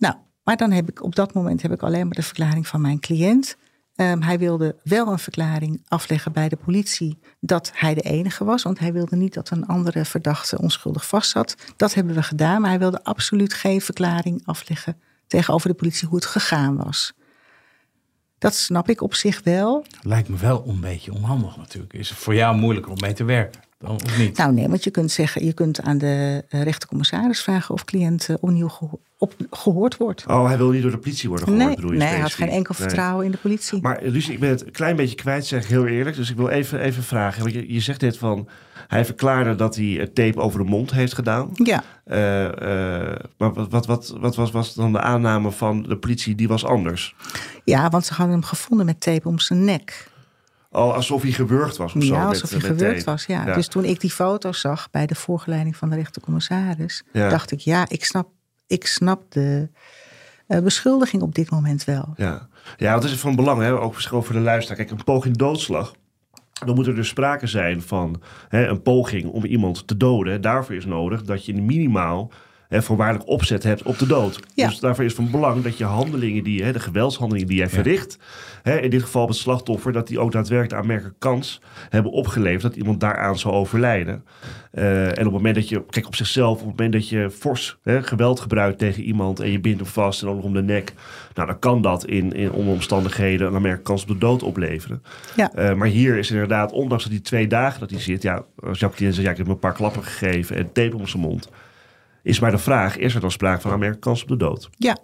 Nou, maar dan heb ik op dat moment heb ik alleen maar de verklaring van mijn cliënt. Ehm, hij wilde wel een verklaring afleggen bij de politie dat hij de enige was, want hij wilde niet dat een andere verdachte onschuldig vastzat. Dat hebben we gedaan, maar hij wilde absoluut geen verklaring afleggen tegenover de politie hoe het gegaan was. Dat snap ik op zich wel. Lijkt me wel een beetje onhandig natuurlijk. Is het voor jou moeilijker om mee te werken? Dan, of niet? Nou nee, want je kunt zeggen, je kunt aan de eh, rechtercommissaris vragen of cliënt uh, opnieuw op, gehoord wordt. Oh, hij wil niet door de politie worden gehoord, nee, bedoel je nee hij had geen enkel Nee. vertrouwen in de politie. Maar Lucie, ik ben het een klein beetje kwijt, zeg heel eerlijk. Dus ik wil even, even vragen. Want je, je zegt dit van, hij verklaarde dat hij het tape over de mond heeft gedaan. ja, Eh, eh, maar wat, wat, wat, wat was, was dan de aanname van de politie? Die was anders. ja, want ze hadden hem gevonden met tape om zijn nek. Oh, alsof hij gewurgd was of zo. Ja, met- alsof hij met gewurgd was. Ja. Ja. Dus toen ik die foto zag bij de voorgeleiding van de rechtercommissaris, Ja. dacht ik, ja, ik snap, ik snap de eh, beschuldiging op dit moment wel. Ja, ja het is van belang, hè? ook misschien voor de luisteraar. Kijk, een poging doodslag. Dan moet er dus sprake zijn van hè, een poging om iemand te doden. Daarvoor is nodig dat je minimaal hè, voorwaardelijk opzet hebt op de dood. Ja. Dus daarvoor is van belang dat je handelingen, die, hè, de geweldshandelingen die jij verricht, hè, in dit geval op het slachtoffer, dat die ook daadwerkelijk aanmerkelijke kans hebben opgeleverd dat iemand daaraan zou overlijden. Eh, en op het moment dat je, kijk op zichzelf, op het moment dat je fors hè, geweld gebruikt tegen iemand en je bindt hem vast en dan nog om de nek, nou dan kan dat in, in onder omstandigheden een aanmerkelijke kans op de dood opleveren. Ja. Eh, maar hier is inderdaad, ondanks dat die twee dagen dat hij zit, ja, cliënt zegt, ja, ik heb hem een paar klappen gegeven en tape om zijn mond, is maar de vraag, is er dan sprake van een aanmerkelijke kans op de dood? Ja,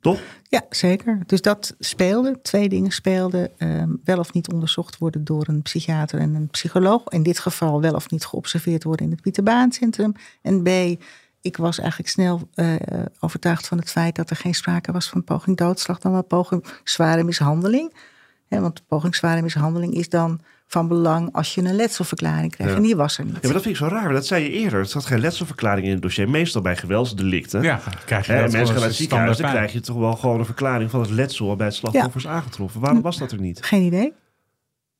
Toch? ja zeker. Dus dat speelde. Twee dingen speelden. ehm, wel of niet onderzocht worden door een psychiater en een psycholoog. In dit geval wel of niet geobserveerd worden in het Pieter Baan Centrum. En B, ik was eigenlijk snel eh, overtuigd van het feit dat er geen sprake was van poging doodslag, dan wel poging zware mishandeling. Want poging zware mishandeling is dan van belang als je een letselverklaring krijgt. Ja. En die was er niet. Ja, maar dat vind ik zo raar. Dat zei je eerder. Er zat geen letselverklaring in het dossier. Meestal bij geweldsdelicten. Ja, dan krijg je Hè, dat mensen gaan naar het ziekenhuis, dan krijg je toch wel gewoon een verklaring van het letsel bij het slachtoffer is aangetroffen. Waarom was dat er niet? Geen idee.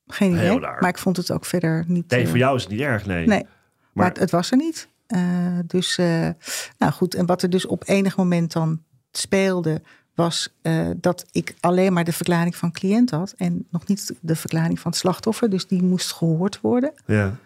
Geen Heel idee. Maar ik vond het ook verder niet. Nee, eh, voor jou is het niet erg, nee. Nee, maar, Maar- het, het was er niet. Eh, dus, eh, nou goed. En wat er dus op enig moment dan speelde, was eh, dat ik alleen maar de verklaring van cliënt had en nog niet de verklaring van het slachtoffer. Dus die moest gehoord worden. Ja.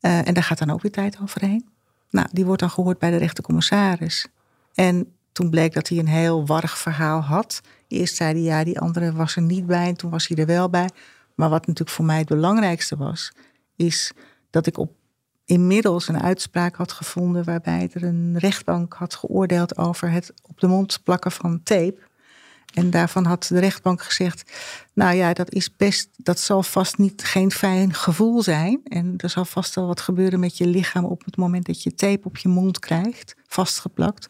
Eh, en daar gaat dan ook weer tijd overheen. Nou, die wordt dan gehoord bij de rechtercommissaris. En toen bleek dat hij een heel warrig verhaal had. Eerst zei hij ja, die andere was er niet bij en toen was hij er wel bij. Maar wat natuurlijk voor mij het belangrijkste was, is dat ik op inmiddels een uitspraak had gevonden waarbij er een rechtbank had geoordeeld over het op de mond plakken van tape. En daarvan had de rechtbank gezegd: Nou ja, dat is best, dat zal vast niet geen fijn gevoel zijn. En er zal vast wel wat gebeuren met je lichaam op het moment dat je tape op je mond krijgt, vastgeplakt.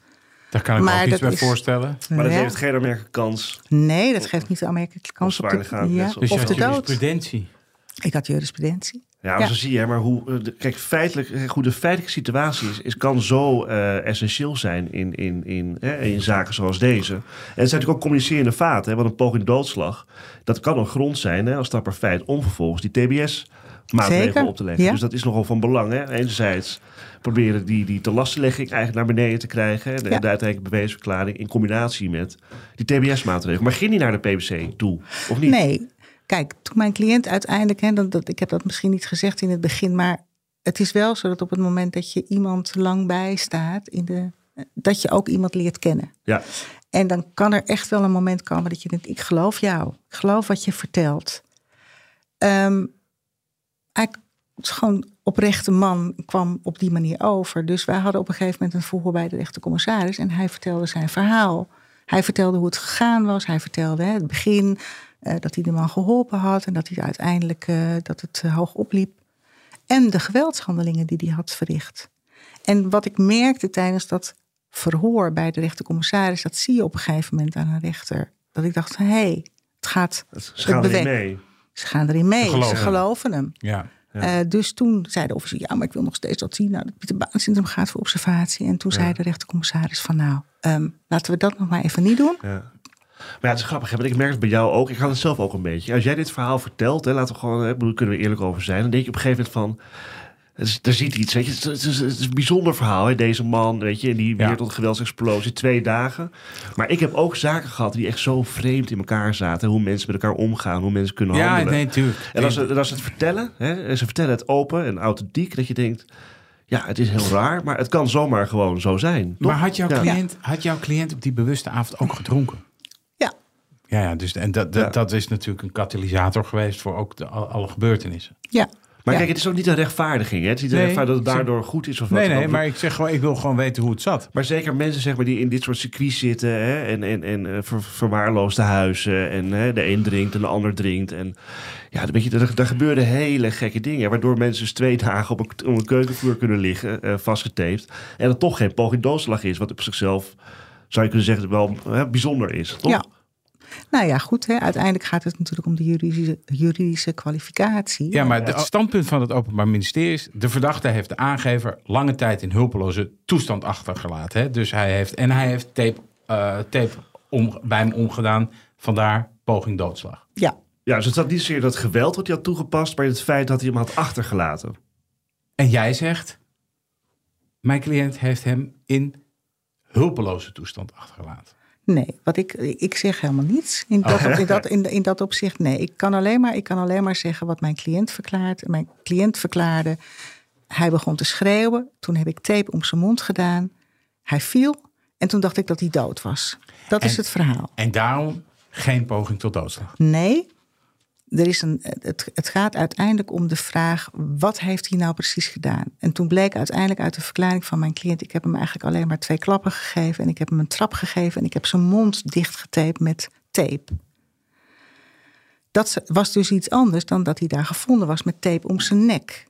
Daar kan ik me ook iets bij is- voorstellen. Maar dat Ja. heeft geen aanmerkelijke kans. Nee, dat geeft niet de aanmerkelijke kans op de, ja. Dus je of had de dood. jurisprudentie. Ik had jurisprudentie. Ja, zo zie je, maar hoe. eh, de- Kijk, feitelijk, eh, hoe de feitelijke situatie is, is kan zo eh, essentieel zijn in, in, in, hè, in zaken zoals deze. En het zijn natuurlijk ook communicerende vaten, hè, want een poging doodslag, dat kan een grond zijn, hè, als dat per feit, om vervolgens die TBS-maatregelen op te leggen. ja. Dus dat is nogal van belang. Hè. Enerzijds proberen die, die telassenlegging eigenlijk naar beneden te krijgen, hè, de, Ja. de uiteindelijke bewijsverklaring, in combinatie met die TBS-maatregelen. Maar ging die naar de PBC toe, of niet? Nee, kijk, toen mijn cliënt uiteindelijk, hè, dat, dat, ik heb dat misschien niet gezegd in het begin, maar het is wel zo dat op het moment dat je iemand lang bijstaat, in de, dat je ook iemand leert kennen. Ja. En dan kan er echt wel een moment komen dat je denkt, ik geloof jou, ik geloof wat je vertelt. Hij is gewoon oprechte man kwam op die manier over. Dus wij hadden op een gegeven moment een verhoor bij de rechtercommissaris. En hij vertelde zijn verhaal. Hij vertelde hoe het gegaan was. Hij vertelde hè, het begin, eh, dat hij de man geholpen had. En dat hij uiteindelijk eh, dat het eh, hoog opliep. En de geweldshandelingen die hij had verricht. En wat ik merkte tijdens dat verhoor bij de rechtercommissaris... dat zie je op een gegeven moment aan een rechter. Dat ik dacht, hé, hey, het gaat... Ze gaan erin mee. Ze gaan erin mee, Ze geloven ze hem. geloven hem. Ja. Eh, dus toen zei de officier, ja, maar ik wil nog steeds dat zien. Nou, dat Pieter Baan syndroom gaat voor observatie. En toen zei de rechtercommissaris van, nou, ehm, laten we dat nog maar even niet doen. Ja. Maar ja, het is grappig, hè, want ik merk het bij jou ook. Ik had het zelf ook een beetje. Als jij dit verhaal vertelt, hè, laten we gewoon, hè, bedoel, kunnen we eerlijk over zijn. Dan denk je op een gegeven moment van, er, er zit iets, weet je. Het is, het een bijzonder verhaal, hè, deze man, weet je. En die Ja. weer tot geweldsexplosie, twee dagen. Maar ik heb ook zaken gehad die echt zo vreemd in elkaar zaten. Hoe mensen met elkaar omgaan, hoe mensen kunnen Ja, handelen. nee, natuurlijk. En als ze, als ze het vertellen, hè, ze vertellen het open en authentiek, dat je denkt, ja, het is heel raar, maar het kan zomaar gewoon zo zijn. toch? Maar had jouw, Ja. cliënt, had jouw cliënt op die bewuste avond ook gedronken? Ja, dus, en dat, dat, Ja. dat is natuurlijk een katalysator geweest voor ook de, al- alle gebeurtenissen. ja. Maar Ja. kijk, het is ook niet een rechtvaardiging. Hè? Het is niet een Nee, dat het daardoor goed is of wat Nee, nee, ook. maar ik zeg gewoon, ik wil gewoon weten hoe het zat. Maar zeker mensen zeg maar, die in dit soort circuits zitten hè, en, en, en eh, ver- verwaarloosde huizen. En hè, de een drinkt en de ander drinkt. En ja, dan weet je, er, er gebeuren hele gekke dingen. Waardoor mensen dus twee dagen op een, op een keukenvloer kunnen liggen, eh, vastgetaped. En dat toch geen poging doodslag is. Wat op zichzelf, zou je kunnen zeggen, wel hè, bijzonder is. Toch? Ja. Nou ja, goed. Hè. Uiteindelijk gaat het natuurlijk om de juridische, juridische kwalificatie. Ja, maar het standpunt van het Openbaar Ministerie is... de verdachte heeft de aangever lange tijd in hulpeloze toestand achtergelaten. Hè? Dus hij heeft, en hij heeft tape, eh, tape om, bij hem omgedaan. Vandaar poging doodslag. Ja, Ja, dus het zat niet zozeer dat geweld wat hij had toegepast, maar het feit dat hij hem had achtergelaten. En jij zegt... mijn cliënt heeft hem in hulpeloze toestand achtergelaten. Nee. Wat ik, ik zeg helemaal niets. In dat, in, dat, in, in dat opzicht, nee. Ik kan, alleen maar, ik kan alleen maar zeggen wat mijn cliënt verklaart. Mijn cliënt verklaarde. Hij begon te schreeuwen. Toen heb ik tape om zijn mond gedaan. Hij viel. En toen dacht ik dat hij dood was. Dat is het verhaal. En daarom geen poging tot doodslag. Nee, er is een, het, het gaat uiteindelijk om de vraag: wat heeft hij nou precies gedaan? En toen bleek uiteindelijk uit de verklaring van mijn cliënt: ik heb hem eigenlijk alleen maar twee klappen gegeven en ik heb hem een trap gegeven en ik heb zijn mond dichtgetaped met tape. Dat was dus iets anders dan dat hij daar gevonden was met tape om zijn nek.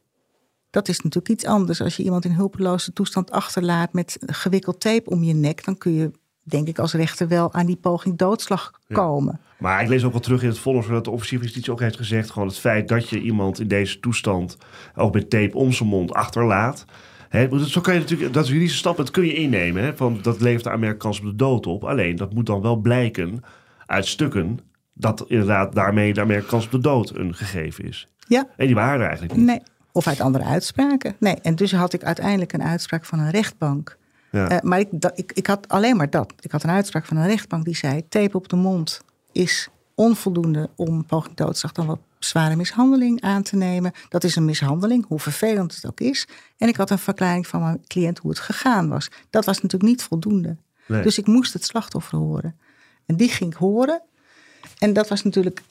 Dat is natuurlijk iets anders. Als je iemand in hulpeloze toestand achterlaat met gewikkeld tape om je nek, dan kun je, denk ik, als rechter wel aan die poging doodslag komen. Maar ik lees ook wel terug in het vonnis dat de officier van justitie ook heeft gezegd... gewoon het feit dat je iemand in deze toestand ook met tape om zijn mond achterlaat... Zo kan je natuurlijk, dat juridische stap, dat kun je innemen. Hè, van, dat levert de aanmerking kans op de dood op. Alleen, dat moet dan wel blijken uit stukken... dat inderdaad daarmee de aanmerking kans op de dood een gegeven is. Ja, En die waren er eigenlijk niet. Nee, of uit andere uitspraken. Nee, en dus had ik uiteindelijk een uitspraak van een rechtbank. Ja. Eh, maar ik, ik, ik had alleen maar dat. Ik had een uitspraak van een rechtbank die zei: tape op de mond is onvoldoende om poging doodslag dan wat zware mishandeling aan te nemen. Dat is een mishandeling, hoe vervelend het ook is. En ik had een verklaring van mijn cliënt hoe het gegaan was. Dat was natuurlijk niet voldoende. Nee. Dus ik moest het slachtoffer horen. En die ging ik horen. En dat was natuurlijk,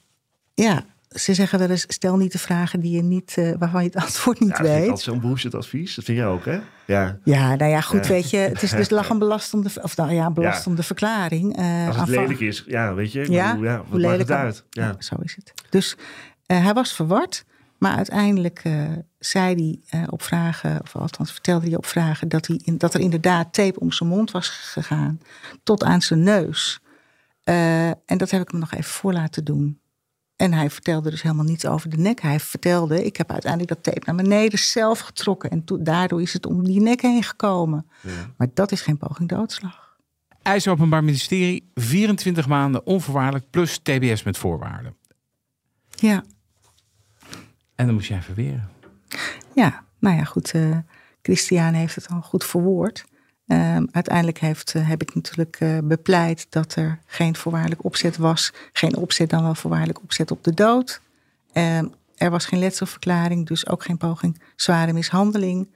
ja, ze zeggen wel eens: stel niet de vragen die je niet, eh, waarvan je het antwoord niet Ja, dat weet. altijd zo'n bullshit advies. Dat vind jij ook, hè? Ja. Ja, nou ja, goed, Ja. weet je, het is dus lag een belastende, of nou ja, belastende verklaring. eh, Als het lelijk is, ja, weet je. Ja, bedoel, ja hoe lelijk het uit? Ja. Zo is het. Dus eh, hij was verward, maar uiteindelijk zei hij op vragen, of althans vertelde hij op vragen, dat, hij in, dat er inderdaad tape om zijn mond was gegaan, tot aan zijn neus. En dat heb ik hem nog even voor laten doen. En hij vertelde dus helemaal niets over de nek. Hij vertelde, ik heb uiteindelijk dat tape naar beneden zelf getrokken. En to- daardoor is het om die nek heen gekomen. Maar dat is geen poging doodslag. IJs Openbaar Ministerie, 24 maanden onvoorwaardelijk plus TBS met voorwaarden. Ja, En dan moest jij verweren. ja nou ja, goed. eh Christian heeft het al goed verwoord. Ehm, uiteindelijk heeft, eh, heb ik natuurlijk eh, bepleit dat er geen voorwaardelijk opzet was. Geen opzet, dan wel voorwaardelijk opzet op de dood. Ehm, er was geen letselverklaring, dus ook geen poging zware mishandeling.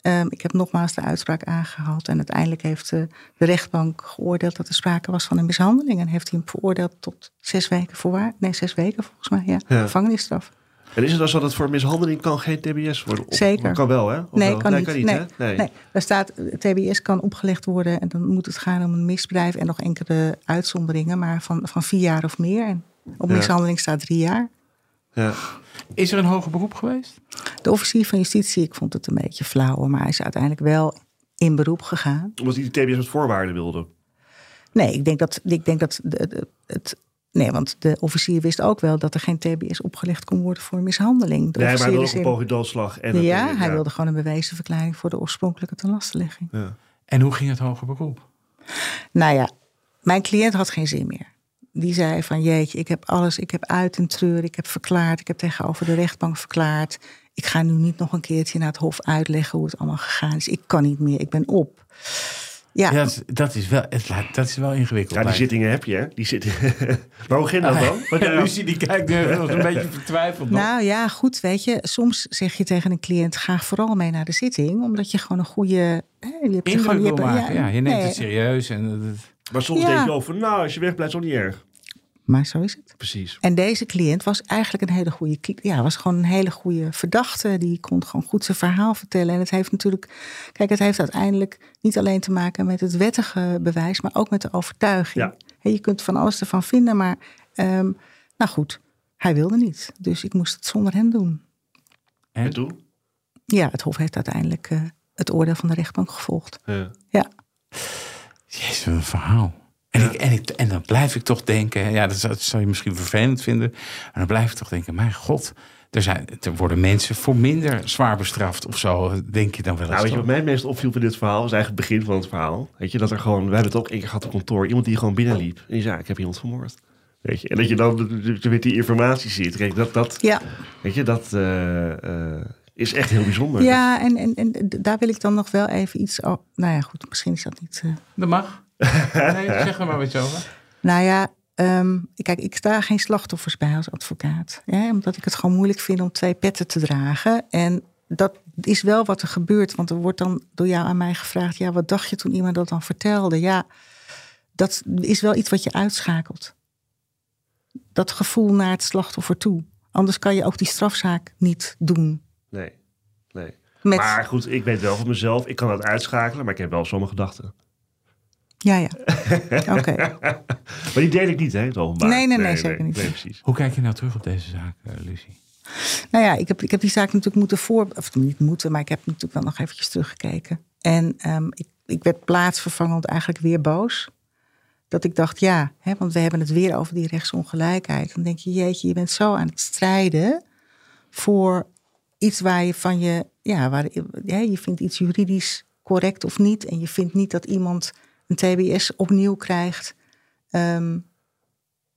Ehm, ik heb nogmaals de uitspraak aangehaald. En uiteindelijk heeft eh, de rechtbank geoordeeld dat er sprake was van een mishandeling. En heeft hij hem veroordeeld tot zes weken voorwaar. Nee, zes weken volgens mij, ja. Ja. Gevangenisstraf. En is het dan zo dat voor mishandeling kan geen TBS worden? op- Zeker. Kan wel, hè? Of Nee, wel? kan niet. Kan niet nee, hè? Nee. nee. daar staat TBS kan opgelegd worden en dan moet het gaan om een misdrijf en nog enkele uitzonderingen, maar van, van vier jaar of meer. En op Ja. mishandeling staat drie jaar. Ja. Is er een hoger beroep geweest? De officier van justitie, ik vond het een beetje flauw, maar hij is uiteindelijk wel in beroep gegaan. Omdat hij de TBS met voorwaarden wilde. Nee, ik denk dat, ik denk dat de, de- het. Nee, want de officier wist ook wel dat er geen TBS opgelegd kon worden voor mishandeling. De Nee, maar hij wilde ook een poging doodslag. En het- ja, hij wilde gewoon een bewezen verklaring voor de oorspronkelijke tenlastelegging. Ja. En hoe ging het hoger beroep? Nou ja, mijn cliënt had geen zin meer. Die zei van jeetje, ik heb alles, ik heb uit en treur, ik heb verklaard, ik heb tegenover de rechtbank verklaard. Ik ga nu niet nog een keertje naar het hof uitleggen hoe het allemaal gegaan is. Ik kan niet meer, ik ben op. Ja, Ja, dat, is- dat, is wel, dat is wel ingewikkeld. Ja, die zittingen heb je, hè? Die zittingen. maar hoe ging dat dan? Want, ja, Lucie die kijkt nu nog een beetje vertwijfeld. nog. nou ja, goed, weet je. Soms zeg je tegen een cliënt, ga vooral mee naar de zitting. Omdat je gewoon een goede... Hè, je hebt Indruk gewoon, je wil hebt- maken. Ja, je neemt nee, het serieus. En, het- maar soms Ja. denk je over, nou, als je wegblijft, is dat niet erg. Maar zo is het. Precies. En deze cliënt was eigenlijk een hele goede, ja, was gewoon een hele goede verdachte. Die kon gewoon goed zijn verhaal vertellen. En het heeft natuurlijk, kijk, het heeft uiteindelijk niet alleen te maken met het wettige bewijs, maar ook met de overtuiging. Ja. Hè, je kunt van alles ervan vinden, maar ehm, nou goed, hij wilde niet. Dus ik moest het zonder hem doen. en? En toen? Ja, het Hof heeft uiteindelijk eh, het oordeel van de rechtbank gevolgd. Ja. Ja. Jezus, wat een verhaal. En, ik, en, ik, en dan blijf ik toch denken, ja, dat zou, dat zou je misschien vervelend vinden, maar dan blijf ik toch denken, mijn god, er, zijn, er worden mensen voor minder zwaar bestraft of zo, denk je dan wel eens. Nou, weet je wat mij het meest opviel van dit verhaal? was eigenlijk het begin van het verhaal. Weet je, dat er gewoon, we hebben het ook één keer gehad op kantoor, iemand die gewoon binnenliep. En die zei, ik heb iemand vermoord. Weet je, en dat je dan met die informatie ziet. Kijk, dat, dat, Ja, weet je, dat eh, eh, is echt heel bijzonder. ja en, en, en daar wil ik dan nog wel even iets. Oh, nou ja, goed, misschien is dat niet. eh, Dat mag. Nee, zeg er maar wat over. Nou ja, ehm, kijk, ik sta geen slachtoffers bij als advocaat. Hè, omdat ik het gewoon moeilijk vind om twee petten te dragen. En dat is wel wat er gebeurt. Want er wordt dan door jou aan mij gevraagd... ja, wat dacht je toen iemand dat dan vertelde? Ja, dat is wel iets wat je uitschakelt. Dat gevoel naar het slachtoffer toe. Anders kan je ook die strafzaak niet doen. Nee, nee. Met, Maar goed, ik weet wel van mezelf, ik kan dat uitschakelen, maar ik heb wel zo'n gedachten. Ja, ja. Oké. Maar die deel ik niet, hè, het openbaar. Nee, nee, nee, zeker niet. Nee, precies. Hoe kijk je nou terug op deze zaak, eh, Lucie? Nou ja, ik heb, ik heb die zaak natuurlijk moeten voor... Of niet moeten, maar ik heb natuurlijk wel nog eventjes teruggekeken. En ehm, ik, ik werd plaatsvervangend eigenlijk weer boos. Dat ik dacht, ja, hè, want we hebben het weer over die rechtsongelijkheid. Dan denk je, jeetje, je bent zo aan het strijden... voor iets waar je van je... Ja, waar, ja, je vindt iets juridisch correct of niet... en je vindt niet dat iemand een TBS opnieuw krijgt... Ehm,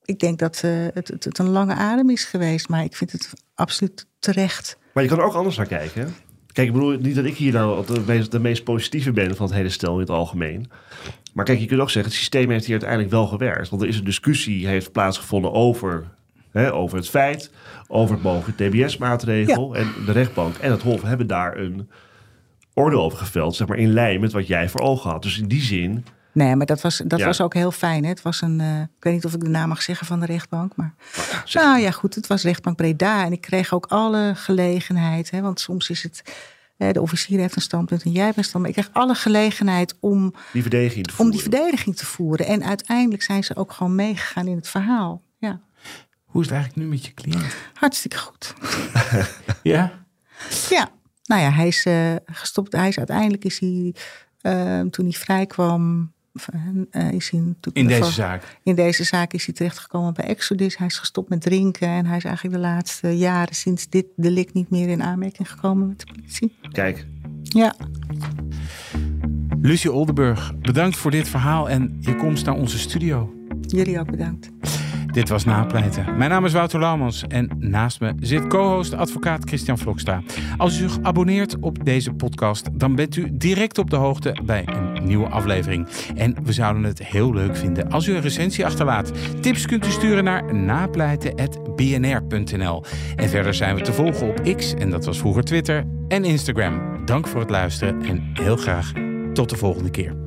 ik denk dat eh, het, het, het een lange adem is geweest, maar ik vind het absoluut terecht. Maar je kan er ook anders naar kijken. hè? Kijk, ik bedoel niet dat ik hier nou de meest, de meest positieve ben van het hele stel in het algemeen. Maar kijk, je kunt ook zeggen, het systeem heeft hier uiteindelijk wel gewerkt. Want er is een discussie heeft plaatsgevonden over, hè, over het feit, over het mogelijke TBS-maatregel. En de rechtbank en het Hof hebben daar een oordeel over geveld, zeg maar in lijn met wat jij voor ogen had. Dus in die zin, Nee, maar dat was, dat Ja. was ook heel fijn. Hè? Het was een, eh, ik weet niet of ik de naam mag zeggen van de rechtbank, maar nou ja, goed, het was rechtbank Breda en ik kreeg ook alle gelegenheid, hè, want soms is het, eh, de officier heeft een standpunt en jij hebt een standpunt. Ik kreeg alle gelegenheid om, die verdediging te om voeren. die verdediging te voeren. En uiteindelijk zijn ze ook gewoon meegegaan in het verhaal. Ja, Hoe is het eigenlijk nu met je cliënt? hartstikke goed. Ja? Ja, nou ja, hij is eh, gestopt. Hij is uiteindelijk is hij, eh, toen hij vrij kwam, eh, is hij natuurlijk In deze zaak. In deze zaak is hij terechtgekomen bij Exodus. Hij is gestopt met drinken en hij is eigenlijk de laatste jaren sinds dit delict niet meer in aanmerking gekomen met de politie. Kijk, Ja, Lucie Oldenburg, bedankt voor dit verhaal en je komst naar onze studio. jullie ook bedankt. Dit was Napleiten. Mijn naam is Wouter Laumans en naast me zit co-host advocaat Christian Vlokstra. Als u zich abonneert op deze podcast, dan bent u direct op de hoogte bij een nieuwe aflevering. En we zouden het heel leuk vinden als u een recensie achterlaat. Tips kunt u sturen naar napleiten.bnr.nl. En verder zijn we te volgen op X, en dat was vroeger Twitter, en Instagram. Dank voor het luisteren en heel graag tot de volgende keer.